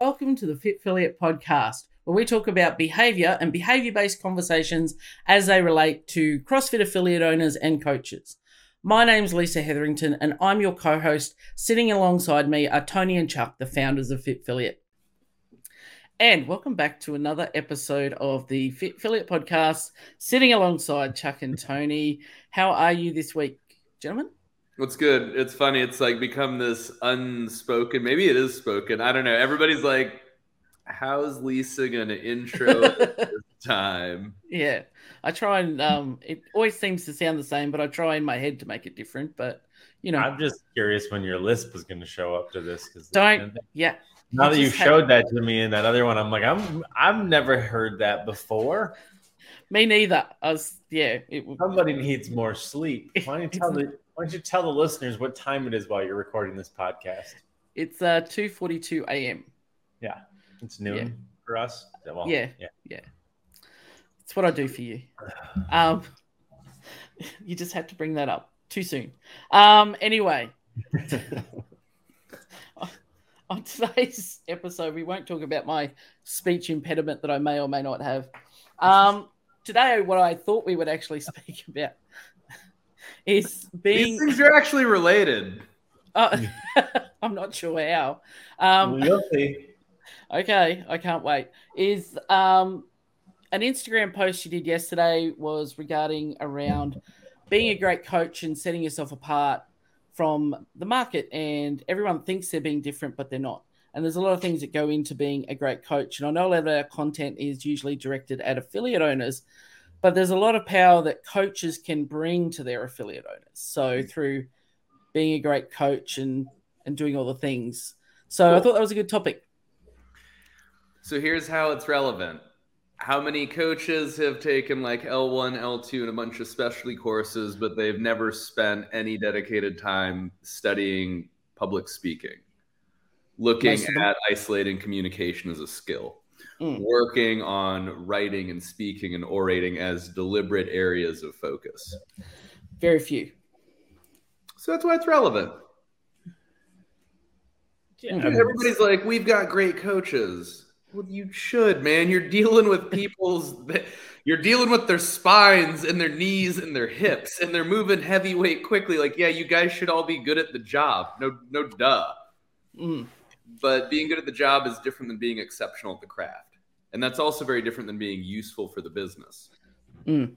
Welcome to the Fitfilliate podcast, where we talk about behavior and behavior based conversations as they relate to CrossFit affiliate owners and coaches. My name's Lisa Hetherington, and I'm your co host. Sitting alongside me are Tony and Chuck, the founders of Fitfilliate. And welcome back to another episode of the Fitfilliate podcast. Sitting alongside Chuck and Tony. How are you this week, gentlemen? What's good? It's funny. It's like become this unspoken. Maybe it is spoken. I don't know. Everybody's like, "How's Lisa gonna intro this time?" Yeah, I try and um, it always seems to sound the same, but I try in my head to make it different. But you know, I'm just curious when your lisp was going to show up to this because don't. Yeah. Now that you showed that to me in that other one, I'm like, I'm I've never heard that before. Me neither. I was yeah. It, Somebody needs more sleep. Why don't you tell the Why don't you tell the listeners what time it is while you're recording this podcast? It's uh 2:42 a.m. Yeah, it's noon yeah. for us. Well, yeah, yeah, yeah. It's what I do for you. Um, you just had to bring that up too soon. Um, anyway. on today's episode, we won't talk about my speech impediment that I may or may not have. Um, today, what I thought we would actually speak about is being. These things are actually related. Uh, I'm not sure how. Um, You'll see. Okay, I can't wait. Is um, an Instagram post you did yesterday was regarding around being a great coach and setting yourself apart from the market. And everyone thinks they're being different, but they're not. And there's a lot of things that go into being a great coach. And I know a lot of our content is usually directed at affiliate owners, but there's a lot of power that coaches can bring to their affiliate owners. So mm. through being a great coach and and doing all the things. So cool. I thought that was a good topic. So here's how it's relevant. How many coaches have taken like L1, L2 and a bunch of specialty courses, but they've never spent any dedicated time studying public speaking, looking at isolating communication as a skill? Mm. working on writing and speaking and orating as deliberate areas of focus? Very few. So that's why it's relevant. Yeah, everybody's like, we've got great coaches. Well, you should, man. You're dealing with people's, you're dealing with their spines and their knees and their hips, and they're moving heavyweight quickly. Like, yeah, you guys should all be good at the job. No, no, duh. Mm. But being good at the job is different than being exceptional at the craft and that's also very different than being useful for the business. Mm.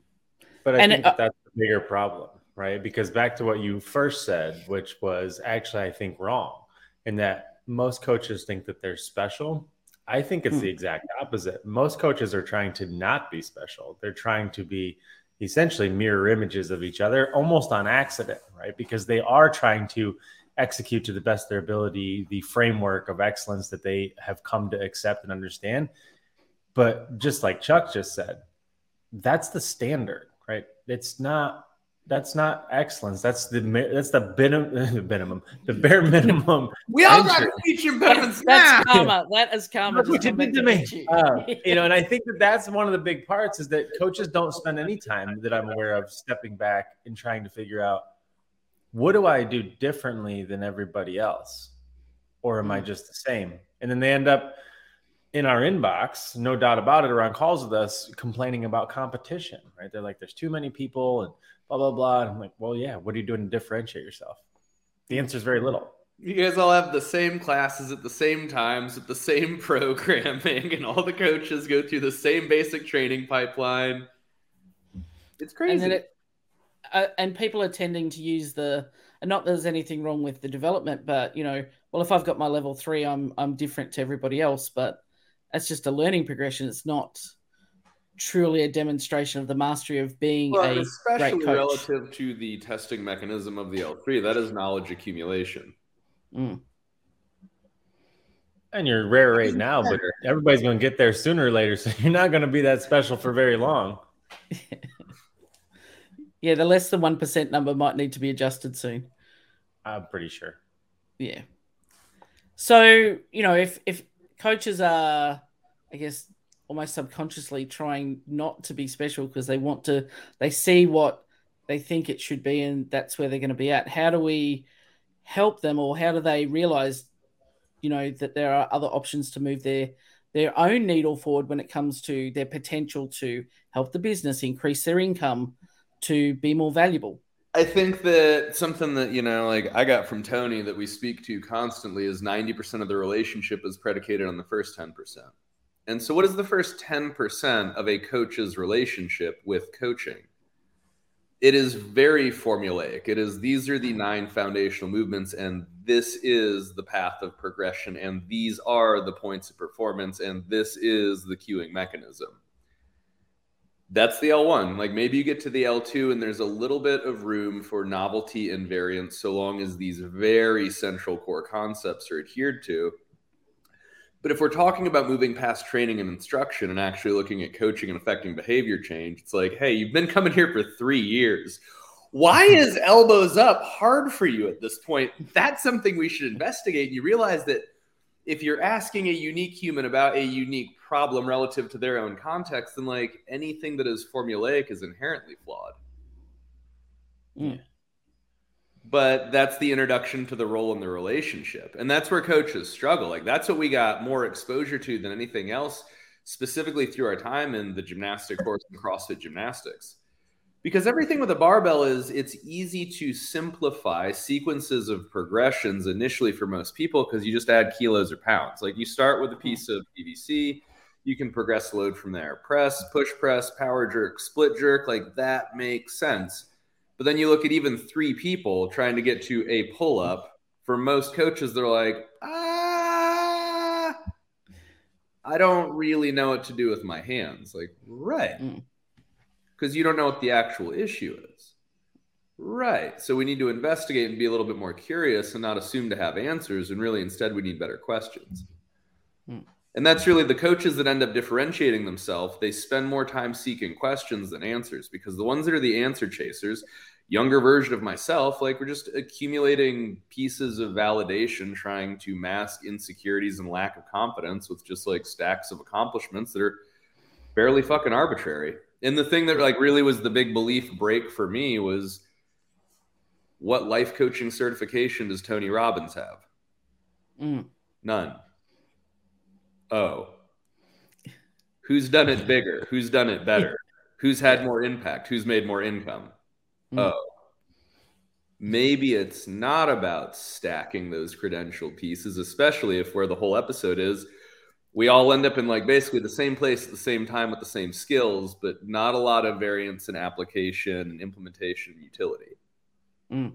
But I and think it, uh, that's the bigger problem, right? Because back to what you first said, which was actually I think wrong, in that most coaches think that they're special. I think it's mm. the exact opposite. Most coaches are trying to not be special. They're trying to be essentially mirror images of each other almost on accident, right? Because they are trying to execute to the best of their ability the framework of excellence that they have come to accept and understand but just like Chuck just said, that's the standard, right? It's not that's not excellence. That's the that's the minimum, minimum the bare minimum. we all got speech impediments That's karma. That is karma. What you did to me. Uh, you know, and I think that that's one of the big parts is that coaches don't spend any time that I'm aware of stepping back and trying to figure out what do I do differently than everybody else, or am I mm. just the same? And then they end up in our inbox, no doubt about it, or on calls with us complaining about competition, right? They're like, there's too many people and blah, blah, blah. And I'm like, well, yeah, what are you doing to differentiate yourself? The answer is very little. You guys all have the same classes at the same times with the same programming, and all the coaches go through the same basic training pipeline. It's crazy. And, it, uh, and people are tending to use the, and not there's anything wrong with the development, but you know, well, if I've got my level three, I'm I'm different to everybody else, but it's just a learning progression. It's not truly a demonstration of the mastery of being well, a especially great coach. relative to the testing mechanism of the L3. That is knowledge accumulation. Mm. And you're rare right now, but everybody's going to get there sooner or later. So you're not going to be that special for very long. yeah, the less than 1% number might need to be adjusted soon. I'm pretty sure. Yeah. So, you know, if, if coaches are, I guess, almost subconsciously trying not to be special because they want to, they see what they think it should be, and that's where they're going to be at. How do we help them, or how do they realize you know that there are other options to move their their own needle forward when it comes to their potential to help the business increase their income to be more valuable. I think that something that, you know, like I got from Tony that we speak to constantly is 90% of the relationship is predicated on the first 10%. And so, what is the first 10% of a coach's relationship with coaching? It is very formulaic. It is these are the nine foundational movements, and this is the path of progression, and these are the points of performance, and this is the cueing mechanism that's the L1. Like maybe you get to the L2 and there's a little bit of room for novelty and variance so long as these very central core concepts are adhered to. But if we're talking about moving past training and instruction and actually looking at coaching and affecting behavior change, it's like, hey, you've been coming here for three years. Why is elbows up hard for you at this point? That's something we should investigate. You realize that if you're asking a unique human about a unique problem relative to their own context, then like anything that is formulaic is inherently flawed. Yeah. But that's the introduction to the role in the relationship. And that's where coaches struggle. Like that's what we got more exposure to than anything else, specifically through our time in the gymnastic course and CrossFit gymnastics because everything with a barbell is it's easy to simplify sequences of progressions initially for most people because you just add kilos or pounds. Like you start with a piece of pvc you can progress load from there. Press push press power jerk split jerk like that makes sense. But then you look at even three people trying to get to a pull up for most coaches they're like ah i don't really know what to do with my hands. Like right. Mm because you don't know what the actual issue is. Right. So we need to investigate and be a little bit more curious and not assume to have answers. And really, instead, we need better questions. Hmm. And that's really the coaches that end up differentiating themselves. They spend more time seeking questions than answers because the ones that are the answer chasers, younger version of myself, like we're just accumulating pieces of validation, trying to mask insecurities and lack of confidence with just like stacks of accomplishments that are barely fucking arbitrary. And the thing that like really was the big belief break for me was what life coaching certification does Tony Robbins have? Mm. None. Oh. Who's done it bigger? Who's done it better? Who's had more impact? Who's made more income? Mm. Oh. Maybe it's not about stacking those credential pieces, especially if where the whole episode is we all end up in like basically the same place at the same time with the same skills, but not a lot of variance in application and implementation and utility. Mm.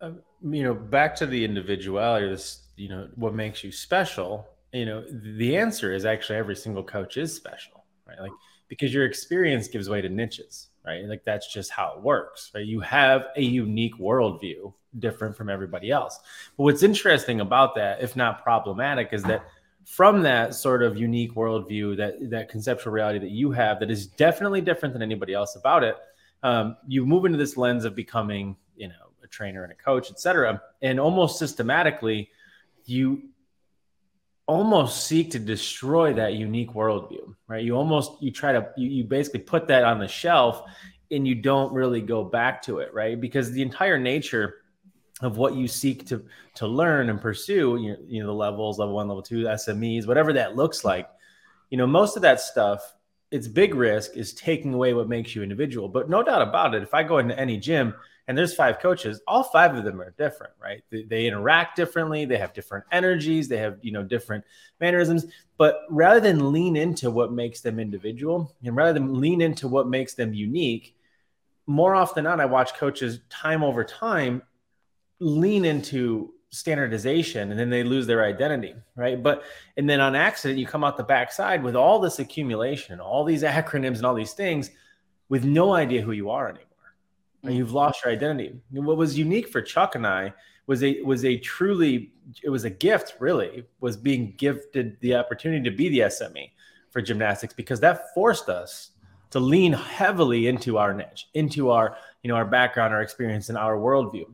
Uh, you know, back to the individuality, this, you know, what makes you special, you know, the answer is actually every single coach is special, right? Like, because your experience gives way to niches, right? Like, that's just how it works, right? You have a unique worldview different from everybody else. But what's interesting about that, if not problematic, is that from that sort of unique worldview, that that conceptual reality that you have, that is definitely different than anybody else about it, um, you move into this lens of becoming, you know, a trainer and a coach, et cetera, and almost systematically, you almost seek to destroy that unique worldview, right? You almost you try to you, you basically put that on the shelf and you don't really go back to it, right? Because the entire nature of what you seek to to learn and pursue you you know the levels level one level two smes whatever that looks like you know most of that stuff its big risk is taking away what makes you individual but no doubt about it if i go into any gym and there's five coaches. All five of them are different right? They, they interact differently. They have different energies. They have you know different mannerisms. But rather than lean into what makes them individual and rather than lean into what makes them unique more often than not i watch coaches time over time lean into standardization and then they lose their identity right? But and then on accident you come out the backside with all this accumulation all these acronyms and all these things with no idea who you are anymore and you've lost your identity. And what was unique for chuck and i was a was a truly it was a gift really was being gifted the opportunity to be the sme for gymnastics because that forced us to lean heavily into our niche into our you know our background our experience and our worldview.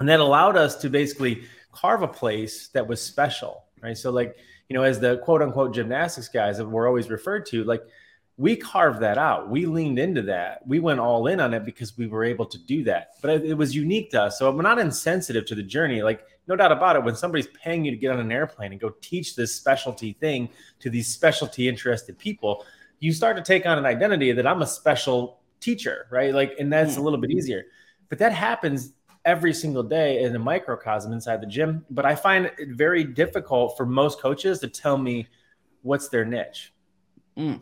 And that allowed us to basically carve a place that was special right? So like you know as the quote unquote gymnastics guys that we're always referred to like we carved that out we leaned into that we went all in on it because we were able to do that but it was unique to us so we're not insensitive to the journey like no doubt about it, when somebody's paying you to get on an airplane and go teach this specialty thing to these specialty interested people, you start to take on an identity that I'm a special teacher, right? Like, and that's a little bit easier. But that happens every single day in a microcosm inside the gym. But I find it very difficult for most coaches to tell me what's their niche. Mm.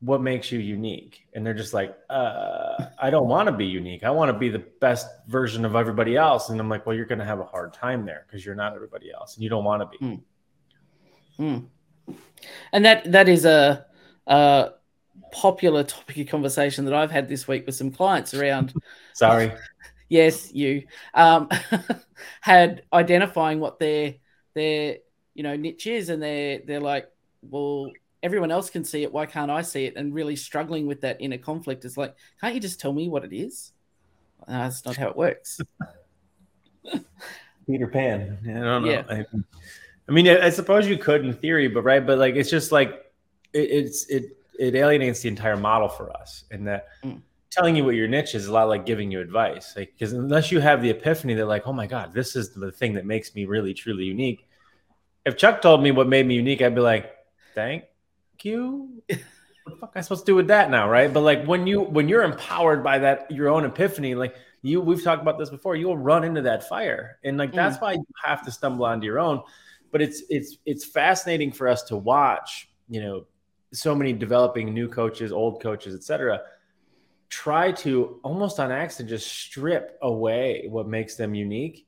What makes you unique? And they're just like, uh, I don't want to be unique. I want to be the best version of everybody else. And I'm like, well, you're going to have a hard time there because you're not everybody else and you don't want to be. Mm. Mm. And that that is a, a popular topic of conversation that I've had this week with some clients around. Sorry. yes, you um, had identifying what their their you know niche is, and they're they're like, well, everyone else can see it. Why can't I see it? And really struggling with that inner conflict. is like, can't you just tell me what it is? No, that's not how it works. Peter Pan. I don't know. Yeah. I, I mean, I, I suppose you could in theory, but right, but like it's just like it, it's it it alienates the entire model for us, and that Mm. telling you what your niche is a lot like giving you advice, like because unless you have the epiphany that like, oh my god, this is the thing that makes me really truly unique. If Chuck told me what made me unique, I'd be like, thank you. what the fuck am I supposed to do with that now, right? But like when you when you're empowered by that your own epiphany, like you we've talked about this before, you'll run into that fire, and like that's mm. why you have to stumble onto your own. But it's it's it's fascinating for us to watch, you know, so many developing new coaches, old coaches, etc. Try to almost on accident just strip away what makes them unique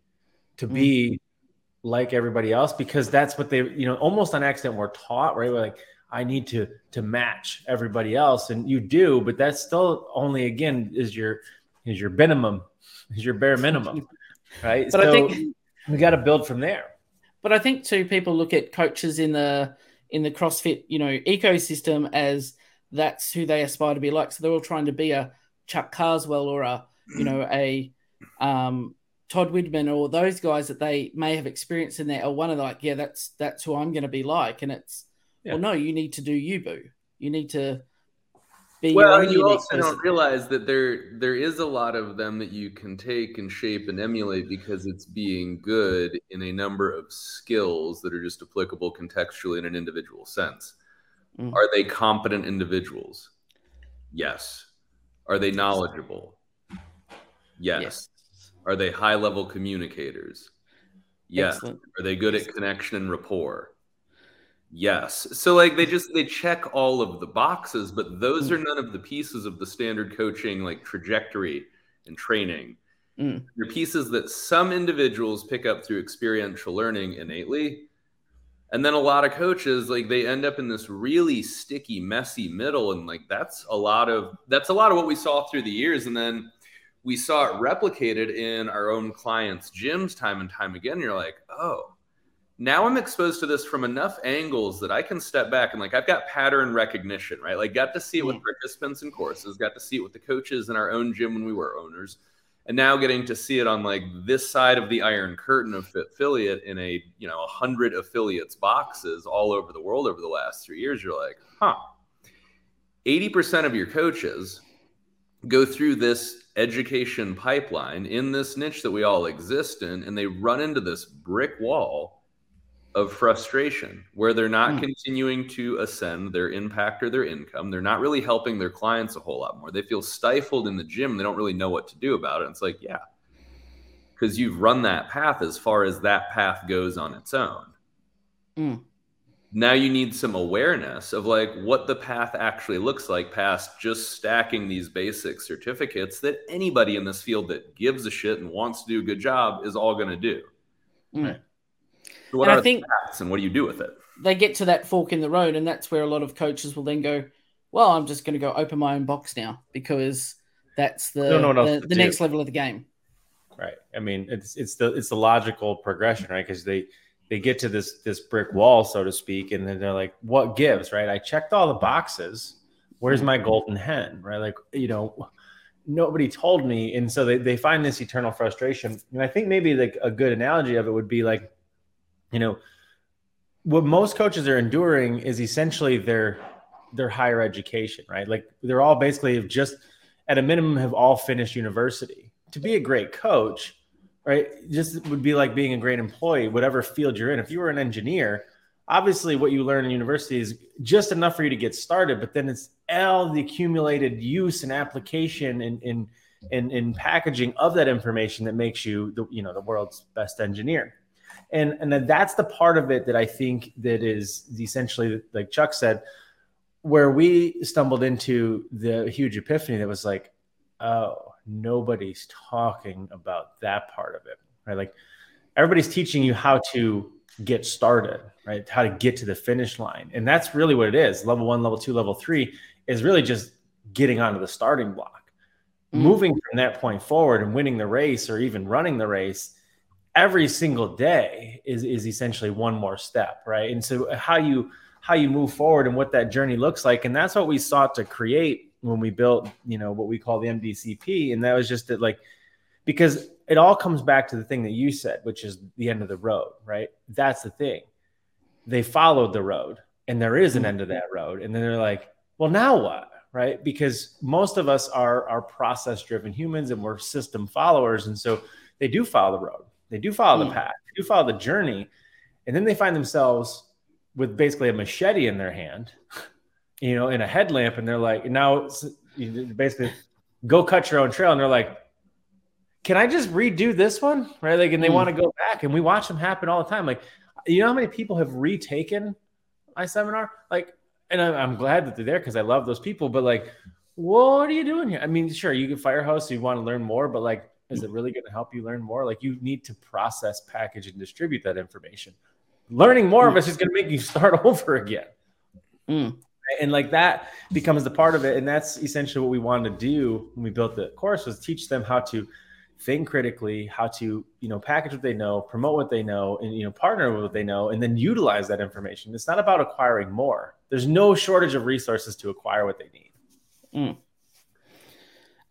to mm. be like everybody else because that's what they you know almost on accident were taught right we're like i need to to match everybody else and you do but that's still only again is your is your minimum is your bare minimum right But I think- we got to build from there But I think too, people look at coaches in the in the CrossFit, you know, ecosystem as that's who they aspire to be like. So they're all trying to be a Chuck Carswell or a, you know, a um, Todd Widman or those guys that they may have experienced in there. Or one of the, like, yeah, that's that's who I'm going to be like. And it's Yeah. well, no, you need to do you, boo. You need to be Well, your you also person. don't realize that there there is a lot of them that you can take and shape and emulate because it's being good in a number of skills that are just applicable contextually in an individual sense. Mm. Are they competent individuals? Yes. Are they knowledgeable? Yes. Yes. Are they high level communicators? Yes. Excellent. Are they good at connection and rapport? Yes. So like they just they check all of the boxes, but those Mm. are none of the pieces of the standard coaching like trajectory and training. Mm. They're pieces that some individuals pick up through experiential learning innately. And then a lot of coaches like they end up in this really sticky, messy middle. And like that's a lot of that's a lot of what we saw through the years. And then we saw it replicated in our own clients' gyms time and time again. You're like, oh, now I'm exposed to this from enough angles that I can step back and like I've got pattern recognition, right? Like got to see it with mm. participants and courses, got to see it with the coaches in our own gym when we were owners, and now getting to see it on like this side of the iron curtain of affiliate in a you know a hundred affiliates boxes all over the world over the last three years. You're like, huh. 80% of your coaches go through this education pipeline in this niche that we all exist in, and they run into this brick wall of frustration where they're not Hmm. continuing to ascend their impact or their income. They're not really helping their clients a whole lot more. They feel stifled in the gym. They don't really know what to do about it. It's like, yeah, because you've run that path as far as that path goes on its own. Mm. Now you need some awareness of like what the path actually looks like past just stacking these basic certificates that anybody in this field that gives a shit and wants to do a good job is all going to do. Mm. Right. So what And I think- the paths and what do you do with it? they get to that fork in the road, and that's where a lot of coaches will then go, "Well, I'm just going to go open my own box now because that's the Don't know the, the next level of the game." right. I mean it's it's the it's the logical progression right? Because they they get to this this brick wall so to speak and then they're like what gives? Right? I checked all the boxes. Where's my golden hen? Right? Like you know nobody told me. And so they, they find this eternal frustration. And i think maybe like a good analogy of it would be like you know what most coaches are enduring is essentially their their higher education right like they're all basically just at a minimum have all finished university to be a great coach right? Just would be like being a great employee, whatever field you're in. If you were an engineer, obviously what you learn in university is just enough for you to get started, but then it's all the accumulated use and application and in in, in packaging of that information that makes you the you know the world's best engineer. And and that's the part of it that I think that is essentially like Chuck said, where we stumbled into the huge epiphany that was like, oh, nobody's talking about that part of it, right? Like everybody's teaching you how to get started, right? How to get to the finish line. And that's really what it is. Level one, level two, level three is really just getting onto the starting block. Mm-hmm. Moving from that point forward and winning the race or even running the race every single day is, is essentially one more step, right? And so uh, how you how you move forward and what that journey looks like. And that's what we sought to create when we built, you know, what we call the MDCP. And that was just that like because it all comes back to the thing that you said, which is the end of the road, right? That's the thing. They followed the road and there is an end of that road. And then they're like, well, now what? Right. Because most of us are, are process driven humans and we're system followers. And so they do follow the road, they do follow the hmm. path, they do follow the journey. And then they find themselves with basically a machete in their hand, you know, in a headlamp. And they're like, now basically go cut your own trail. And they're like, can I just redo this one? Right. Like, and they mm. want to go back and we watch them happen all the time. Like, you know how many people have retaken my seminar? Like, and I'm glad that they're there because I love those people, but like, what are you doing here? I mean, sure, you can Firehouse, you want to learn more, but like, is it really going to help you learn more? Like, you need to process, package, and distribute that information. Learning more mm. of it is going to make you start over again. Mm. And like that becomes the part of it. And that's essentially what we wanted to do when we built the course was teach them how to think critically, how to you know package what they know, promote what they know, and you know partner with what they know, and then utilize that information. It's not about acquiring more. There's no shortage of resources to acquire what they need. Mm.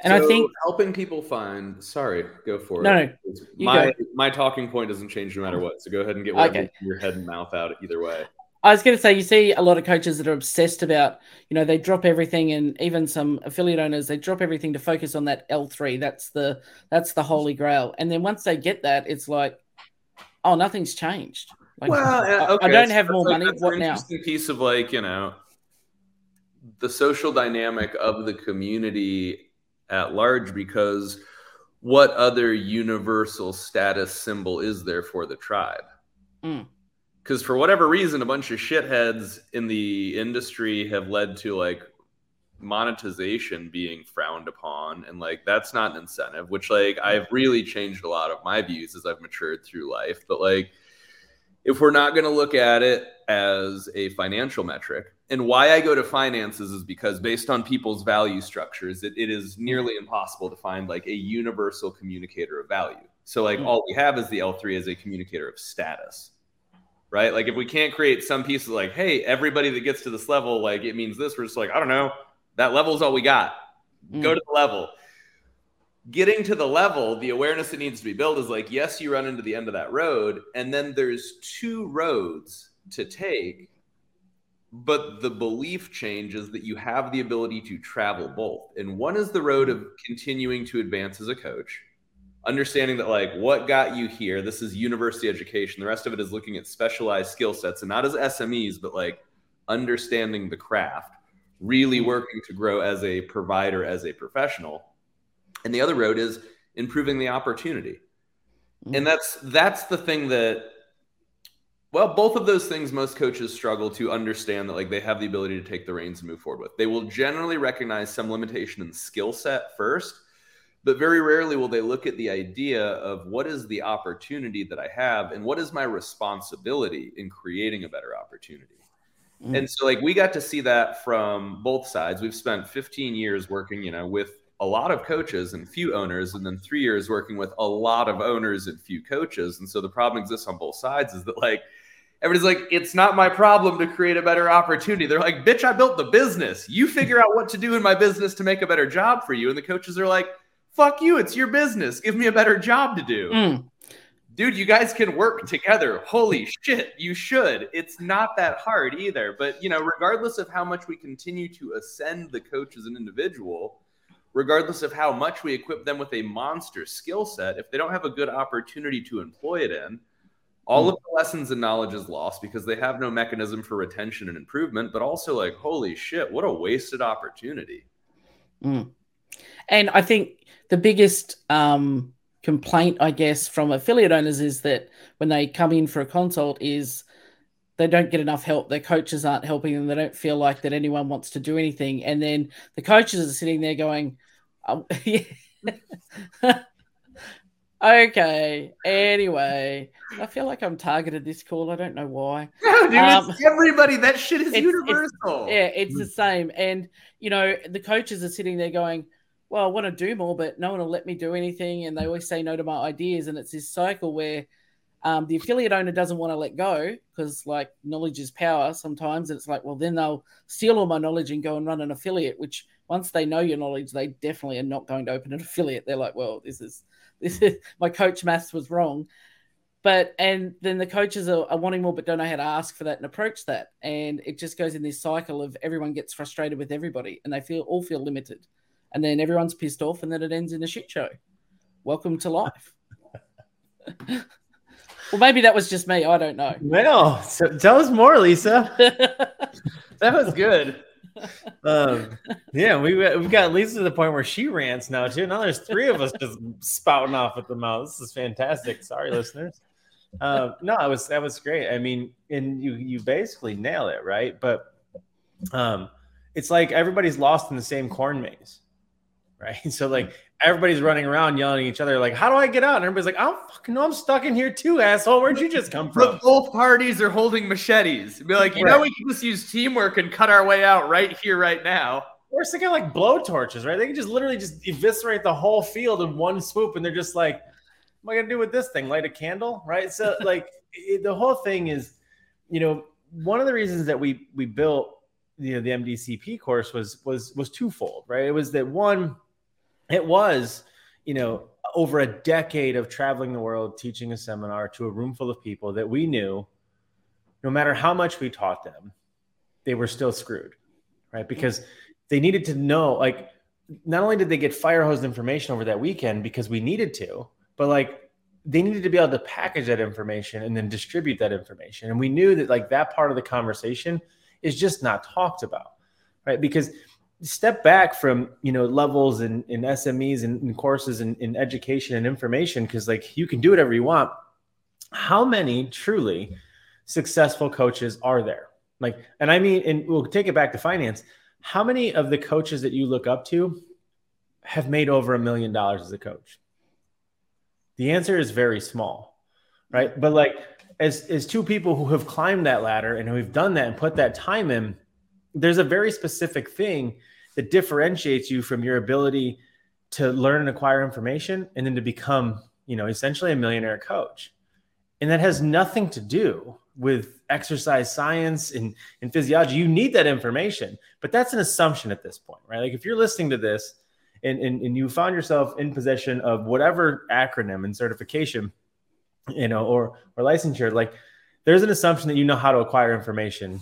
And so I think helping people find. Sorry, go for no, it. No, my go. my talking point doesn't change no matter what. So go ahead and get okay. your head and mouth out either way. I was going to say, you see a lot of coaches that are obsessed about, you know, they drop everything, and even some affiliate owners, they drop everything to focus on that L three. That's the that's the holy grail. And then once they get that, it's like, oh, nothing's changed. Like, well, okay. I, don't have more money. What now? Interesting piece of like you know, the social dynamic of the community at large, because what other universal status symbol is there for the tribe? Mm because for whatever reason, a bunch of shitheads in the industry have led to like monetization being frowned upon, and like that's not an incentive. Which like I've really changed a lot of my views as I've matured through life. But like, if we're not going to look at it as a financial metric, and why I go to finances is because based on people's value structures, it, it is nearly impossible to find like a universal communicator of value. So like mm-hmm. all we have is the L3 as a communicator of status right? Like if we can't create some piece of like, hey, everybody that gets to this level, like it means this, we're just like, I don't know, that level is all we got. Mm. Go to the level. Getting to the level, the awareness that needs to be built is like, yes, you run into the end of that road, and then there's two roads to take, but the belief change is that you have the ability to travel both. And one is the road of continuing to advance as a coach understanding that like what got you here this is university education the rest of it is looking at specialized skill sets and not as smes but like understanding the craft really mm-hmm. working to grow as a provider as a professional and the other road is improving the opportunity mm-hmm. and that's that's the thing that well both of those things most coaches struggle to understand that like they have the ability to take the reins and move forward with they will generally recognize some limitation in skill set first but very rarely will they look at the idea of what is the opportunity that I have and what is my responsibility in creating a better opportunity. Mm. And so like we got to see that from both sides. We've spent 15 years working, you know, with a lot of coaches and few owners and then 3 years working with a lot of owners and few coaches. And so the problem exists on both sides is that like everybody's like, it's not my problem to create a better opportunity. They're like, bitch, I built the business. You figure out what to do in my business to make a better job for you. And the coaches are like, fuck you. It's your business. Give me a better job to do. Mm. Dude, you guys can work together. Holy shit, you should. It's not that hard either. But, you know, regardless of how much we continue to ascend the coach as an individual, regardless of how much we equip them with a monster skill set, if they don't have a good opportunity to employ it in, all of the lessons and knowledge is lost because they have no mechanism for retention and improvement, but also like, holy shit, what a wasted opportunity. Mm. And I think the biggest um, complaint, I guess, from affiliate owners is that when they come in for a consult, is they don't get enough help. Their coaches aren't helping them. They don't feel like that anyone wants to do anything. And then the coaches are sitting there going, oh, yeah. okay. Anyway, I feel like I'm targeted this call. I don't know why. No, dude, um, everybody. That shit is it's, universal. It's, yeah, it's the same. And, you know, the coaches are sitting there going, well, I want to do more, but no one will let me do anything. And they always say no to my ideas. And it's this cycle where – um, the affiliate owner doesn't want to let go because, like, knowledge is power sometimes. And it's like, well, then they'll steal all my knowledge and go and run an affiliate, which once they know your knowledge, they definitely are not going to open an affiliate. They're like, well, this is, this is, my coach maths was wrong. But, and then the coaches are, are wanting more, but don't know how to ask for that and approach that. And it just goes in this cycle of everyone gets frustrated with everybody and they feel all feel limited. And then everyone's pissed off and then it ends in a shit show. Welcome to life. Well, maybe that was just me. I don't know. Well, so tell us more, Lisa. that was good. Um, yeah, we we've got Lisa to the point where she rants now too. Now there's three of us just spouting off at the mouth. This is fantastic. Sorry, listeners. Um, no, it was that was great. I mean, and you you basically nail it, right? But um, it's like everybody's lost in the same corn maze, right? So like everybody's running around yelling at each other, like, how do I get out? And everybody's like, I don't fucking know. I'm stuck in here too, asshole. Where'd you just come from? But both parties are holding machetes. Be like, you right. know, we can just use teamwork and cut our way out right here, right now. Or it's of like blow torches, right? They can just literally just eviscerate the whole field in one swoop, and they're just like, what am I gonna do with this thing? Light a candle, right? So like it, the whole thing is, you know, one of the reasons that we we built you know the MDCP course was was was twofold, right? It was that one it was, you know, over a decade of traveling the world teaching a seminar to a room full of people that we knew no matter how much we taught them, they were still screwed, right? Because they needed to know, like, not only did they get fire hose information over that weekend because we needed to, but like they needed to be able to package that information and then distribute that information. And we knew that like that part of the conversation is just not talked about, right? Because step back from you know levels and in, SMEs and, and courses and in education and information because like you can do whatever you want. How many truly successful coaches are there? Like, and I mean, and we'll take it back to finance. How many of the coaches that you look up to have made over a million dollars as a coach? The answer is very small, right? But like, as as two people who have climbed that ladder and who've done that and put that time in, there's a very specific thing that differentiates you from your ability to learn and acquire information and then to become, you know, essentially a millionaire coach. And that has nothing to do with exercise science and, and physiology. You need that information, but that's an assumption at this point, right? Like if you're listening to this and, and, and you found yourself in possession of whatever acronym and certification, you know, or or licensure, like there's an assumption that you know how to acquire information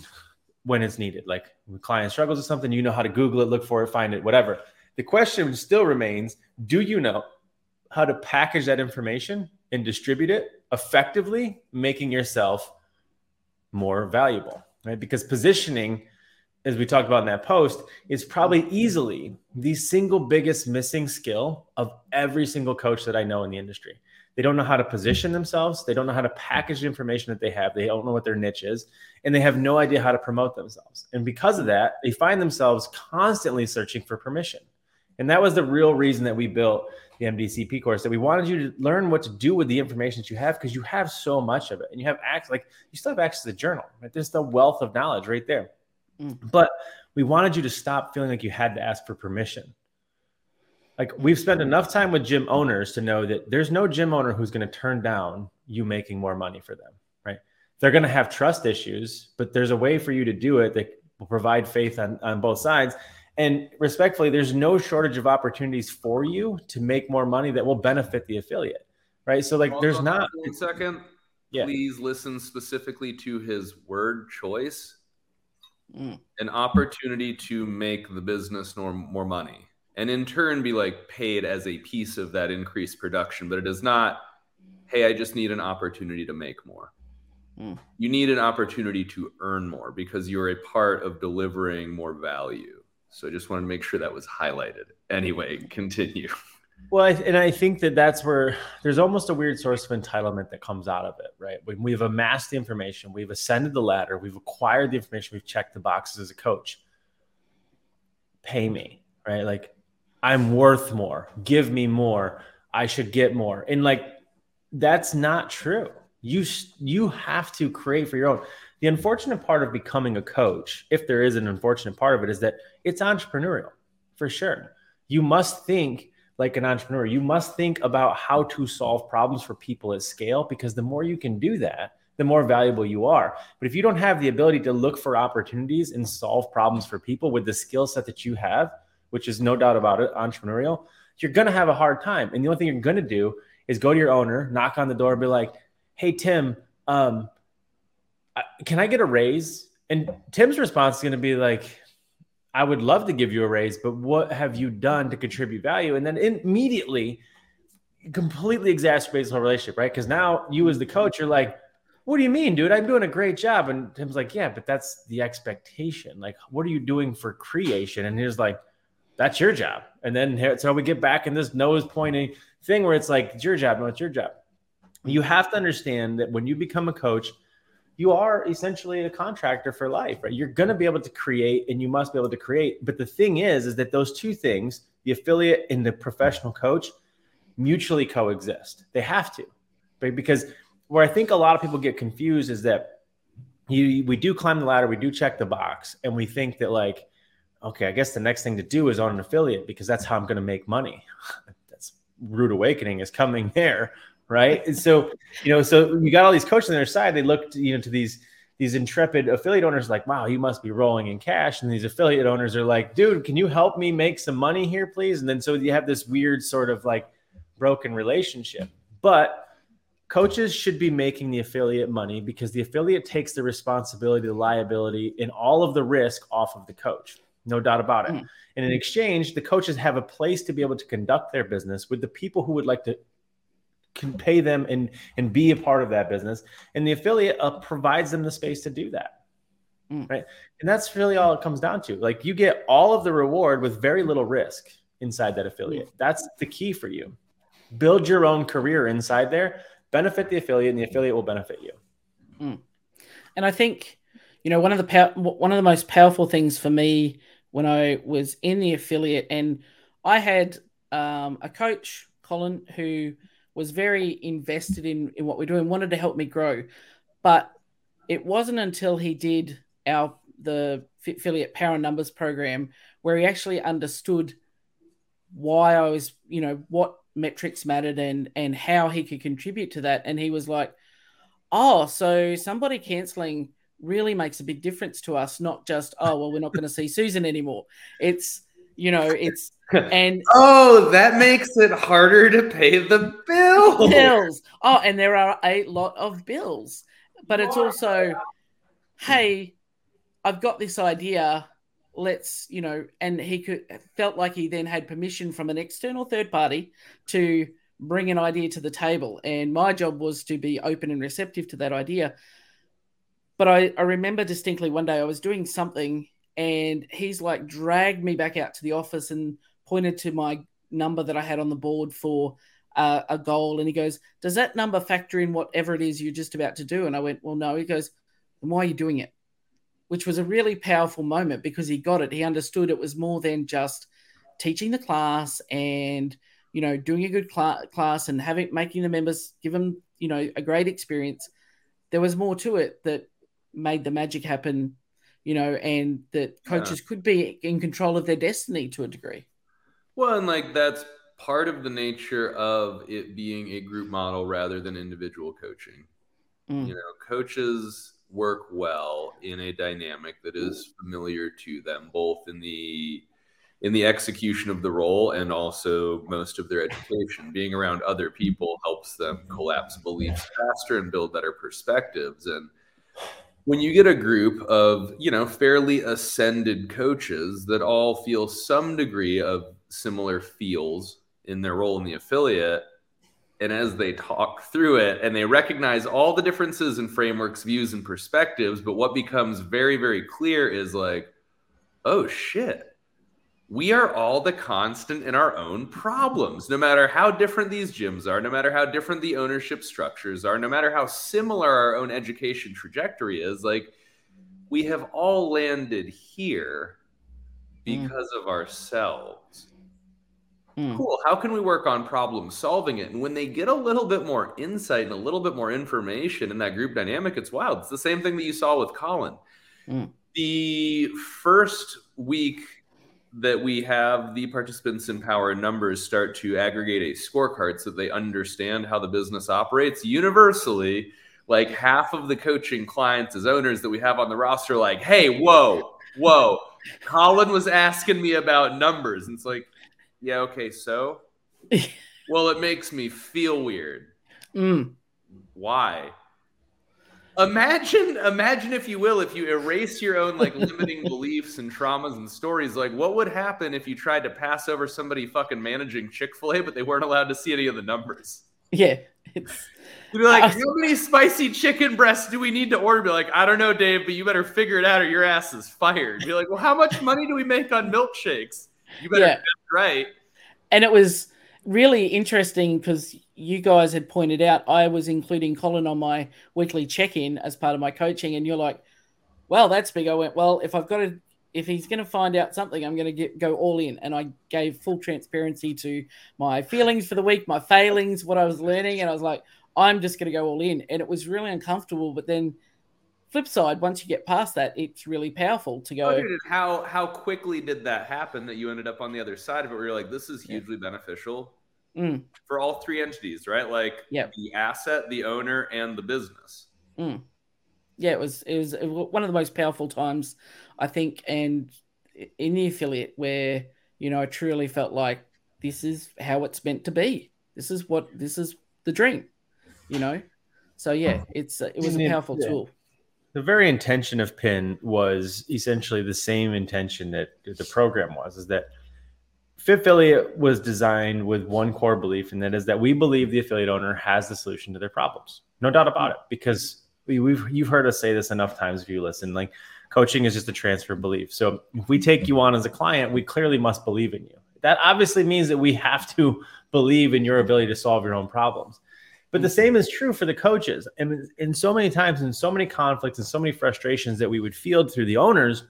when it's needed. Like when a client struggles with something, you know how to Google it, look for it, find it, whatever. The question still remains do you know how to package that information and distribute it effectively, making yourself more valuable, right? Because positioning, as we talked about in that post, is probably easily the single biggest missing skill of every single coach that I know in the industry. They don't know how to position themselves. They don't know how to package the information that they have. They don't know what their niche is, and they have no idea how to promote themselves. And because of that, they find themselves constantly searching for permission. And that was the real reason that we built the MDCP course that we wanted you to learn what to do with the information that you have because you have so much of it and you have access, like you still have access to the journal, right? There's the wealth of knowledge right there. Mm. But we wanted you to stop feeling like you had to ask for permission like we've spent enough time with gym owners to know that there's no gym owner who's going to turn down you making more money for them, right? They're going to have trust issues, but there's a way for you to do it that will provide faith on, on both sides. And respectfully, there's no shortage of opportunities for you to make more money that will benefit the affiliate, right? So, like, there's not. One second. Yeah. Please listen specifically to his word choice. Mm. An opportunity to make the business more, more money and in turn be like paid as a piece of that increased production. But it is not, hey, I just need an opportunity to make more. Mm. You need an opportunity to earn more because you're a part of delivering more value. So I just wanted to make sure that was highlighted. Anyway, continue. Well, and I think that that's where there's almost a weird source of entitlement that comes out of it, right? When we've amassed the information, we've ascended the ladder, we've acquired the information, we've checked the boxes as a coach. Pay me, right? Like I'm worth more. Give me more. I should get more. And like that's not true. You you have to create for your own. The unfortunate part of becoming a coach, if there is an unfortunate part of it, is that it's entrepreneurial for sure. You must think like an entrepreneur. You must think about how to solve problems for people at scale because the more you can do that, the more valuable you are. But if you don't have the ability to look for opportunities and solve problems for people with the skill set that you have, which is no doubt about it, entrepreneurial, you're going to have a hard time. And the only thing you're going to do is go to your owner, knock on the door, and be like, "Hey, Tim, um, can I get a raise?" And Tim's response is going to be like, "I would love to give you a raise, but what have you done to contribute value?" And then immediately, completely exacerbates the whole relationship, right? Because now you, as the coach, you're like, "What do you mean, dude? I'm doing a great job." And Tim's like, "Yeah, but that's the expectation. Like, what are you doing for creation?" And he's like that's your job. And then so we get back in this nose pointing thing where it's like, it's your job. No, it's your job. You have to understand that when you become a coach, you are essentially a contractor for life, right? You're going to be able to create and you must be able to create. But the thing is, is that those two things, the affiliate and the professional coach, mutually coexist. They have to, right? Because where I think a lot of people get confused is that you, we do climb the ladder, we do check the box, and we think that like, okay, I guess the next thing to do is on an affiliate because that's how I'm going to make money. that's rude awakening is coming there, right? And so, you know, so we got all these coaches on their side. They looked, you know, to these these intrepid affiliate owners like, wow, you must be rolling in cash. And these affiliate owners are like, dude, can you help me make some money here, please? And then so you have this weird sort of like broken relationship. But coaches should be making the affiliate money because the affiliate takes the responsibility, the liability, and all of the risk off of the coach no doubt about it. Mm. And in exchange, the coaches have a place to be able to conduct their business with the people who would like to can pay them and and be a part of that business, and the affiliate uh, provides them the space to do that. Mm. Right, and that's really all it comes down to. Like you get all of the reward with very little risk inside that affiliate. Mm. That's the key for you. Build your own career inside there. Benefit the affiliate, and the affiliate will benefit you. Mm. And I think you know one of the pow- one of the most powerful things for me when I was in the affiliate, and I had um, a coach, Colin, who was very invested in, in what we're doing, wanted to help me grow. But it wasn't until he did our the affiliate power numbers program where he actually understood why I was, you know, what metrics mattered and and how he could contribute to that. And he was like, "Oh, so somebody canceling really makes a big difference to us, not just, oh, well, we're not going to see Susan anymore. It's, you know, it's, and oh, that makes it harder to pay the bills. Bills. Oh, and there are a lot of bills, but it's also, hey, I've got this idea. Let's, you know, and he could felt like he then had permission from an external third party to bring an idea to the table. And my job was to be open and receptive to that idea. But I, I remember distinctly one day I was doing something and he's like dragged me back out to the office and pointed to my number that I had on the board for uh, a goal. And he goes, Does that number factor in whatever it is you're just about to do? And I went, Well, no. He goes, Then why are you doing it? Which was a really powerful moment because he got it. He understood it was more than just teaching the class and you know doing a good cl- class and having making the members give them you know a great experience there was more to it that made the magic happen, you know, and that coaches yeah. could be in control of their destiny to a degree. Well, and like that's part of the nature of it being a group model rather than individual coaching. Mm. You know, coaches work well in a dynamic that is familiar to them both in the in the execution of the role and also most of their education being around other people helps them collapse beliefs faster and build better perspectives and when you get a group of you know fairly ascended coaches that all feel some degree of similar feels in their role in the affiliate and as they talk through it and they recognize all the differences in frameworks views and perspectives but what becomes very very clear is like oh shit we are all the constant in our own problems no matter how different these gyms are no matter how different the ownership structures are no matter how similar our own education trajectory is like we have all landed here mm. because mm. of ourselves Mm. Cool. How can we work on problem solving it? And when they get a little bit more insight and a little bit more information in that group dynamic, it's wild. It's the same thing that you saw with Colin. Mm. The first week that we have the participants in power numbers start to aggregate a scorecard so they understand how the business operates universally like half of the coaching clients as owners that we have on the roster like hey whoa whoa colin was asking me about numbers and it's like yeah, okay, so well, it makes me feel weird. Mm. Why? Imagine, imagine if you will, if you erase your own like limiting beliefs and traumas and stories, like what would happen if you tried to pass over somebody fucking managing Chick Fil A, but they weren't allowed to see any of the numbers? Yeah, it's. You'd be like, how many spicy chicken breasts do we need to order? Be like, I don't know, Dave, but you better figure it out or your ass is fired. Be like, well, how much money do we make on milkshakes? You better yeah. right. And it was really interesting because you guys had pointed out I was including Colin on my weekly check-in as part of my coaching, and you're like, "Well, that's big." I went, "Well, if I've got to, if he's going to find out something, I'm going to get go all in." And I gave full transparency to my feelings for the week, my failings, what I was learning, and I was like, "I'm just going to go all in." And it was really uncomfortable, but then flip side, once you get past that, it's really powerful to go. How how quickly did that happen that you ended up on the other side of it, where you're like, this is hugely yeah. beneficial mm. for all three entities, right? Like yep. the asset, the owner, and the business. Mm. Yeah, it was, it was one of the most powerful times, I think, and in the affiliate where you know I truly felt like this is how it's meant to be. This is what this is the dream, you know. So yeah, it's it was a powerful yeah. tool the very intention of pin was essentially the same intention that the program was is that Fitfilliate was designed with one core belief and that is that we believe the affiliate owner has the solution to their problems. No doubt about it because we, have you've heard us say this enough times if you listen like coaching is just a transfer of belief. So if we take you on as a client we clearly must believe in you. That obviously means that we have to believe in your ability to solve your own problems. But the same is true for the coaches. And in so many times, in so many conflicts and so many frustrations that we would field through the owners,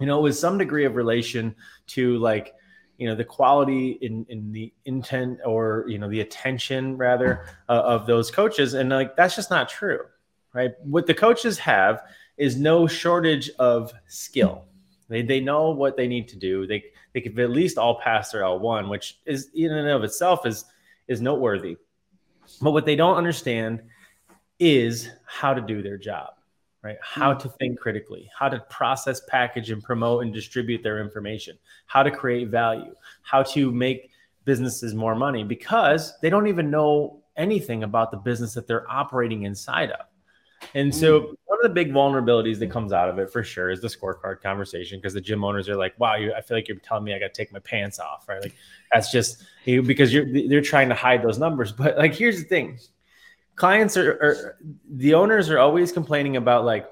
you know, with some degree of relation to like, you know, the quality in, in the intent or, you know, the attention rather uh, of those coaches. And like, that's just not true, right? What the coaches have is no shortage of skill. They, they know what they need to do. They, they could at least all pass their L1, which is in and of itself is, is noteworthy but what they don't understand is how to do their job, right? How to think critically, how to process, package, and promote and distribute their information, how to create value, how to make businesses more money because they don't even know anything about the business that they're operating inside of. And so mm. one of the big vulnerabilities that comes out of it for sure is the scorecard conversation because the gym owners are like, "Wow, you, I feel like you're telling me I got to take my pants off," right? Like that's just because you're they're trying to hide those numbers. But like, here's the thing: clients are, are the owners are always complaining about like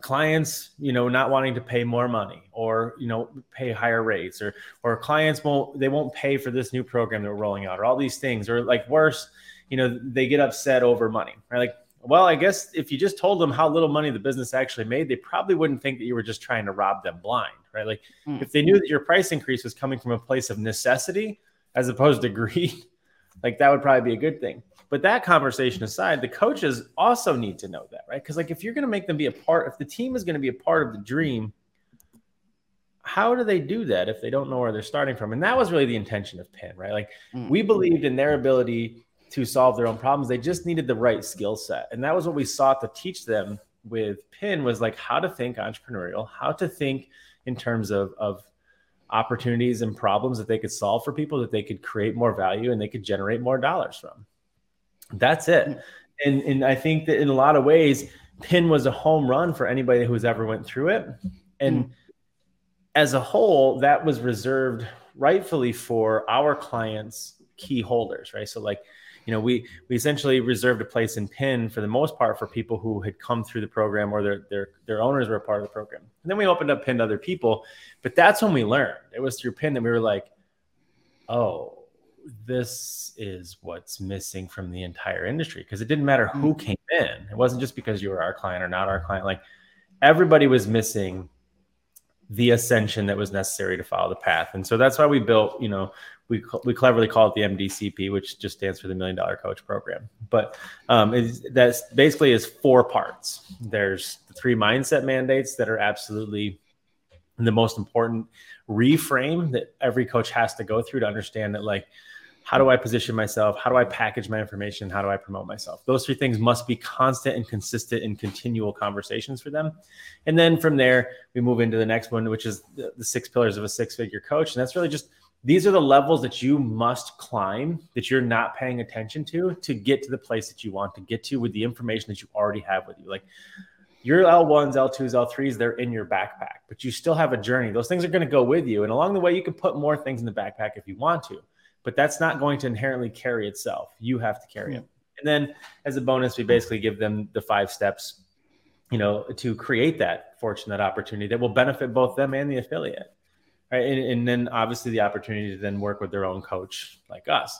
clients you know not wanting to pay more money or you know pay higher rates or or clients won't they won't pay for this new program that we're rolling out or all these things or like worse you know they get upset over money right like well, I guess if you just told them how little money the business actually made, they probably wouldn't think that you were just trying to rob them blind, right? Like mm. if they knew that your price increase was coming from a place of necessity as opposed to greed, like that would probably be a good thing. But that conversation aside, the coaches also need to know that, right? Because like if you're going to make them be a part, if the team is going to be a part of the dream, how do they do that if they don't know where they're starting from? And that was really the intention of Pin, right? Like mm. we believed in their ability to solve their own problems. They just needed the right skill set. And that was what we sought to teach them with Pin was like how to think entrepreneurial, how to think in terms of, of opportunities and problems that they could solve for people that they could create more value and they could generate more dollars from. That's it. And, and I think that in a lot of ways, Pin was a home run for anybody who's ever went through it. And mm. as a whole, that was reserved rightfully for our clients key holders right so like you know we we essentially reserved a place in pin for the most part for people who had come through the program or their their their owners were a part of the program and then we opened up pin to other people but that's when we learned it was through pin that we were like oh this is what's missing from the entire industry because it didn't matter who mm. came in it wasn't just because you were our client or not our client like everybody was missing the ascension that was necessary to follow the path and so that's why we built you know we we cleverly call it the MDCP, which just stands for the Million Dollar Coach Program. But um, that's basically is four parts. There's the three mindset mandates that are absolutely the most important reframe that every coach has to go through to understand that like how do I position myself? How do I package my information? How do I promote myself? Those three things must be constant and consistent and continual conversations for them. And then from there, we move into the next one, which is the, the six pillars of a six figure coach. And that's really just these are the levels that you must climb that you're not paying attention to to get to the place that you want to get to with the information that you already have with you. Like your L1s, L2s, L3s, they're in your backpack, but you still have a journey. Those things are going to go with you. And along the way, you can put more things in the backpack if you want to, but that's not going to inherently carry itself. You have to carry mm-hmm. it. And then as a bonus, we basically give them the five steps, you know, to create that fortune, that opportunity that will benefit both them and the affiliate right? And, and, then obviously the opportunity to then work with their own coach like us.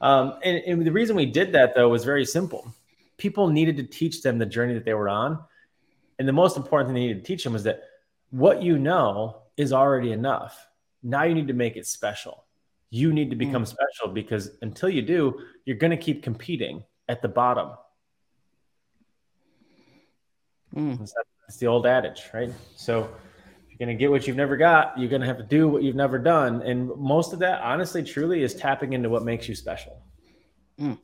Um, and, and the reason we did that though was very simple. People needed to teach them the journey that they were on, and the most important thing they needed to teach them was that what you know is already enough. Now you need to make it special. You need to become mm. special because until you do, you're going to keep competing at the bottom. Mm. That's the old adage, right? So you're going to get what you've never got. You're going to have to do what you've never done. And most of that, honestly, truly, is tapping into what makes you special. Mm.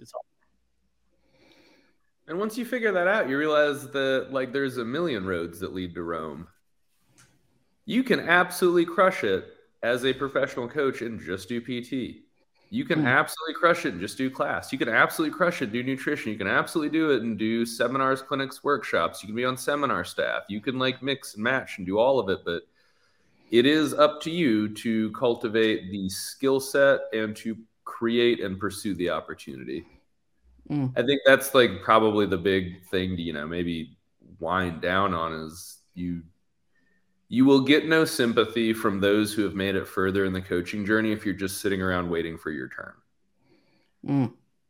And once you figure that out, you realize that like there's a million roads that lead to Rome. You can absolutely crush it as a professional coach and just do PT. You can mm. absolutely crush it and just do class. You can absolutely crush it, do nutrition. You can absolutely do it and do seminars, clinics, workshops. You can be on seminar staff. You can like mix and match and do all of it. But it is up to you to cultivate the skill set and to create and pursue the opportunity. Mm. I think that's like probably the big thing to, you know, maybe wind down on is you you will get no sympathy from those who have made it further in the coaching journey if you're just sitting around waiting for your turn.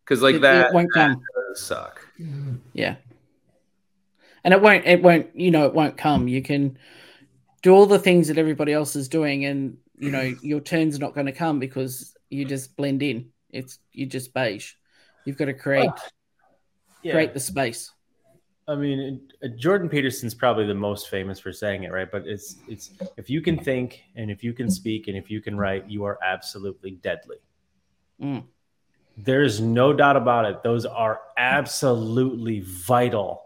Because mm. like it, that, it won't that come. suck. Yeah, and it won't. It won't. You know, it won't come. You can do all the things that everybody else is doing, and you know your turn's not going to come because you just blend in. It's you just beige. You've got to create oh, yeah. create the space. I mean, uh, Jordan Peterson's probably the most famous for saying it, right? But it's it's if you can think and if you can speak and if you can write, you are absolutely deadly. Mm. There's no doubt about it. Those are absolutely vital,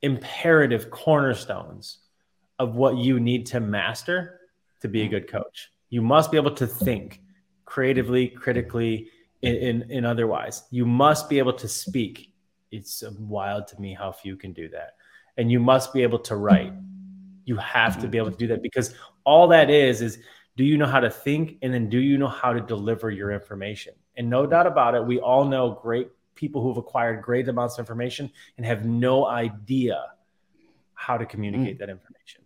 imperative cornerstones of what you need to master to be a good coach. You must be able to think creatively, critically, in, in, in otherwise. You must be able to speak it's wild to me how few can do that. And you must be able to write. You have to be able to do that because all that is is do you know how to think and then do you know how to deliver your information? And no doubt about it, we all know great people who've acquired great amounts of information and have no idea how to communicate mm. that information.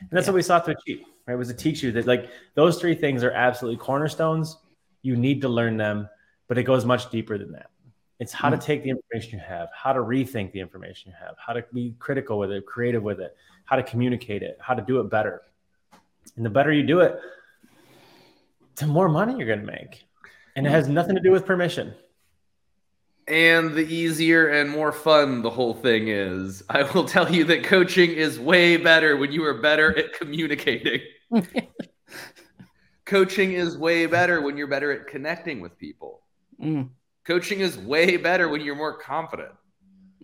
And that's yeah. what we sought to achieve, right? Was to teach you that like those three things are absolutely cornerstones. You need to learn them, but it goes much deeper than that. It's how to mm. take the information you have, how to rethink the information you have, how to be critical with it, creative with it, how to communicate it, how to do it better. And the better you do it, the more money you're going to make. And it has nothing to do with permission. And the easier and more fun the whole thing is. I will tell you that coaching is way better when you are better at communicating. coaching is way better when you're better at connecting with people. Mm coaching is way better when you're more confident.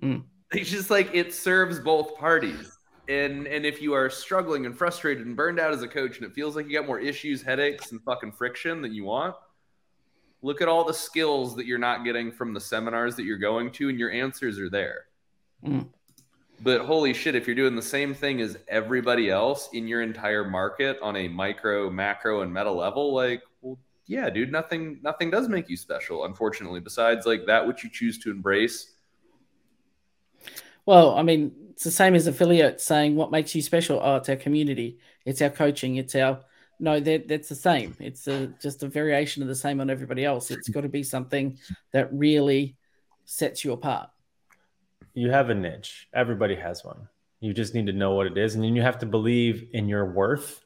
Mm. It's just like it serves both parties. And and if you are struggling and frustrated and burned out as a coach and it feels like you got more issues, headaches, and fucking friction than you want, look at all the skills that you're not getting from the seminars that you're going to, and your answers are there. Mm. But holy shit, if you're doing the same thing as everybody else in your entire market on a micro, macro, and meta level, like, yeah, dude, nothing nothing does make you special, unfortunately, besides like that which you choose to embrace. Well, I mean, it's the same as affiliate saying what makes you special. Oh, it's our community, it's our coaching, it's our no, that that's the same. It's a, just a variation of the same on everybody else. It's got to be something that really sets you apart you have a niche. Everybody has one. You just need to know what it is, and then you have to believe in your worth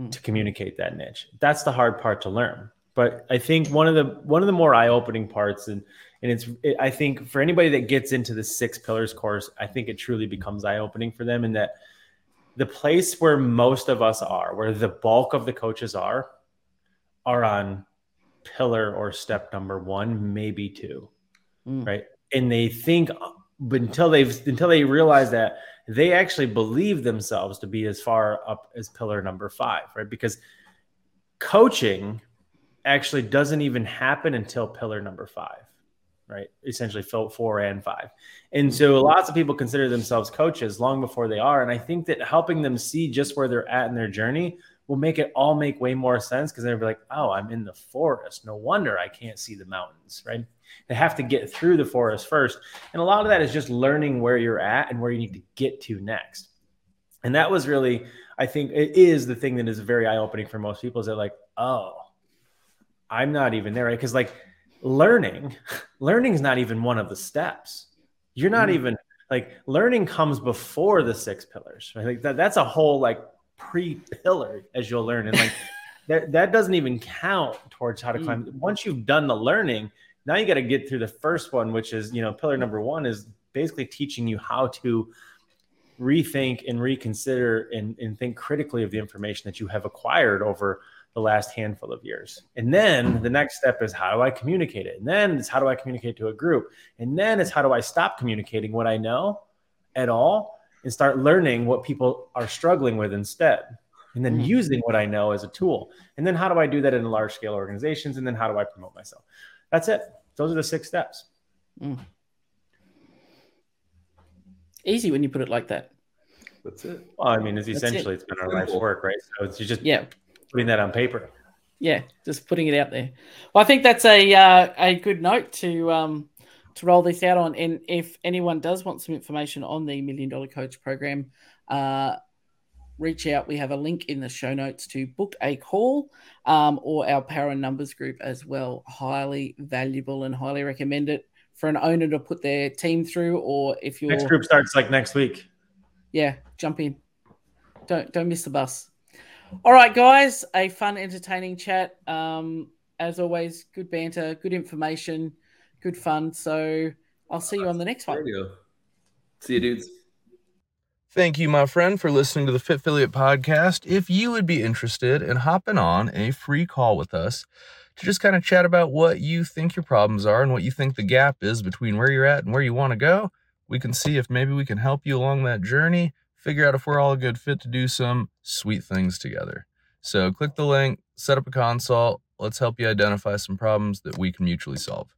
mm. to communicate that niche. That's the hard part to learn. But I think one of the one of the more eye opening parts, and and it's it, I think for anybody that gets into the six pillars course, I think it truly becomes eye opening for them in that the place where most of us are, where the bulk of the coaches are, are on pillar or step number one, maybe two, mm. right? And they think but until they've until they realize that they actually believe themselves to be as far up as pillar number five, right? Because coaching actually doesn't even happen until pillar number five, right? Essentially, four and five. And so mm-hmm. lots of people consider themselves coaches long before they are. And I think that helping them see just where they're at in their journey will make it all make way more sense because they'll be like, oh, I'm in the forest. No wonder I can't see the mountains, right? They have to get through the forest first. And a lot of that is just learning where you're at and where you need to get to next. And that was really, I think, it is the thing that is very eye opening for most people is that, like, oh, I'm not even there, right? Because, like, learning, learning is not even one of the steps. You're not mm-hmm. even like learning comes before the six pillars. I think that that's a whole like pre-pillar as you'll learn, and like that that doesn't even count towards how to climb. Mm. Once you've done the learning, now you got to get through the first one, which is, you know, pillar number one is basically teaching you how to rethink and reconsider and, and think critically of the information that you have acquired over the last handful of years. And then the next step is how do I communicate it? And then it's how do I communicate to a group? And then it's how do I stop communicating what I know at all and start learning what people are struggling with instead? And then mm-hmm. using what I know as a tool. And then how do I do that in large scale organizations? And then how do I promote myself? That's it. Those are the six steps. Mm. Easy when you put it like that. That's it. Well, I mean, it's essentially it. it's been our life's work, right? So it's just yeah putting that on paper. Yeah, just putting it out there. Well, I think that's a uh, a good note to um, to roll this out on. And if anyone does want some information on the Million Dollar Coach Program, uh, reach out. We have a link in the show notes to book a call um, or our Power and Numbers group as well. Highly valuable and highly recommend it for an owner to put their team through. Or if your next group starts like next week, yeah, jump in. Don't don't miss the bus. All right, guys, a fun, entertaining chat. Um, as always, good banter, good information, good fun. So I'll see you on the next one. See you, dudes. Thank you, my friend, for listening to the Fitfilliate podcast. If you would be interested in hopping on a free call with us to just kind of chat about what you think your problems are and what you think the gap is between where you're at and where you want to go, we can see if maybe we can help you along that journey, figure out if we're all a good fit to do some sweet things together. So click the link, set up a consult. Let's help you identify some problems that we can mutually solve.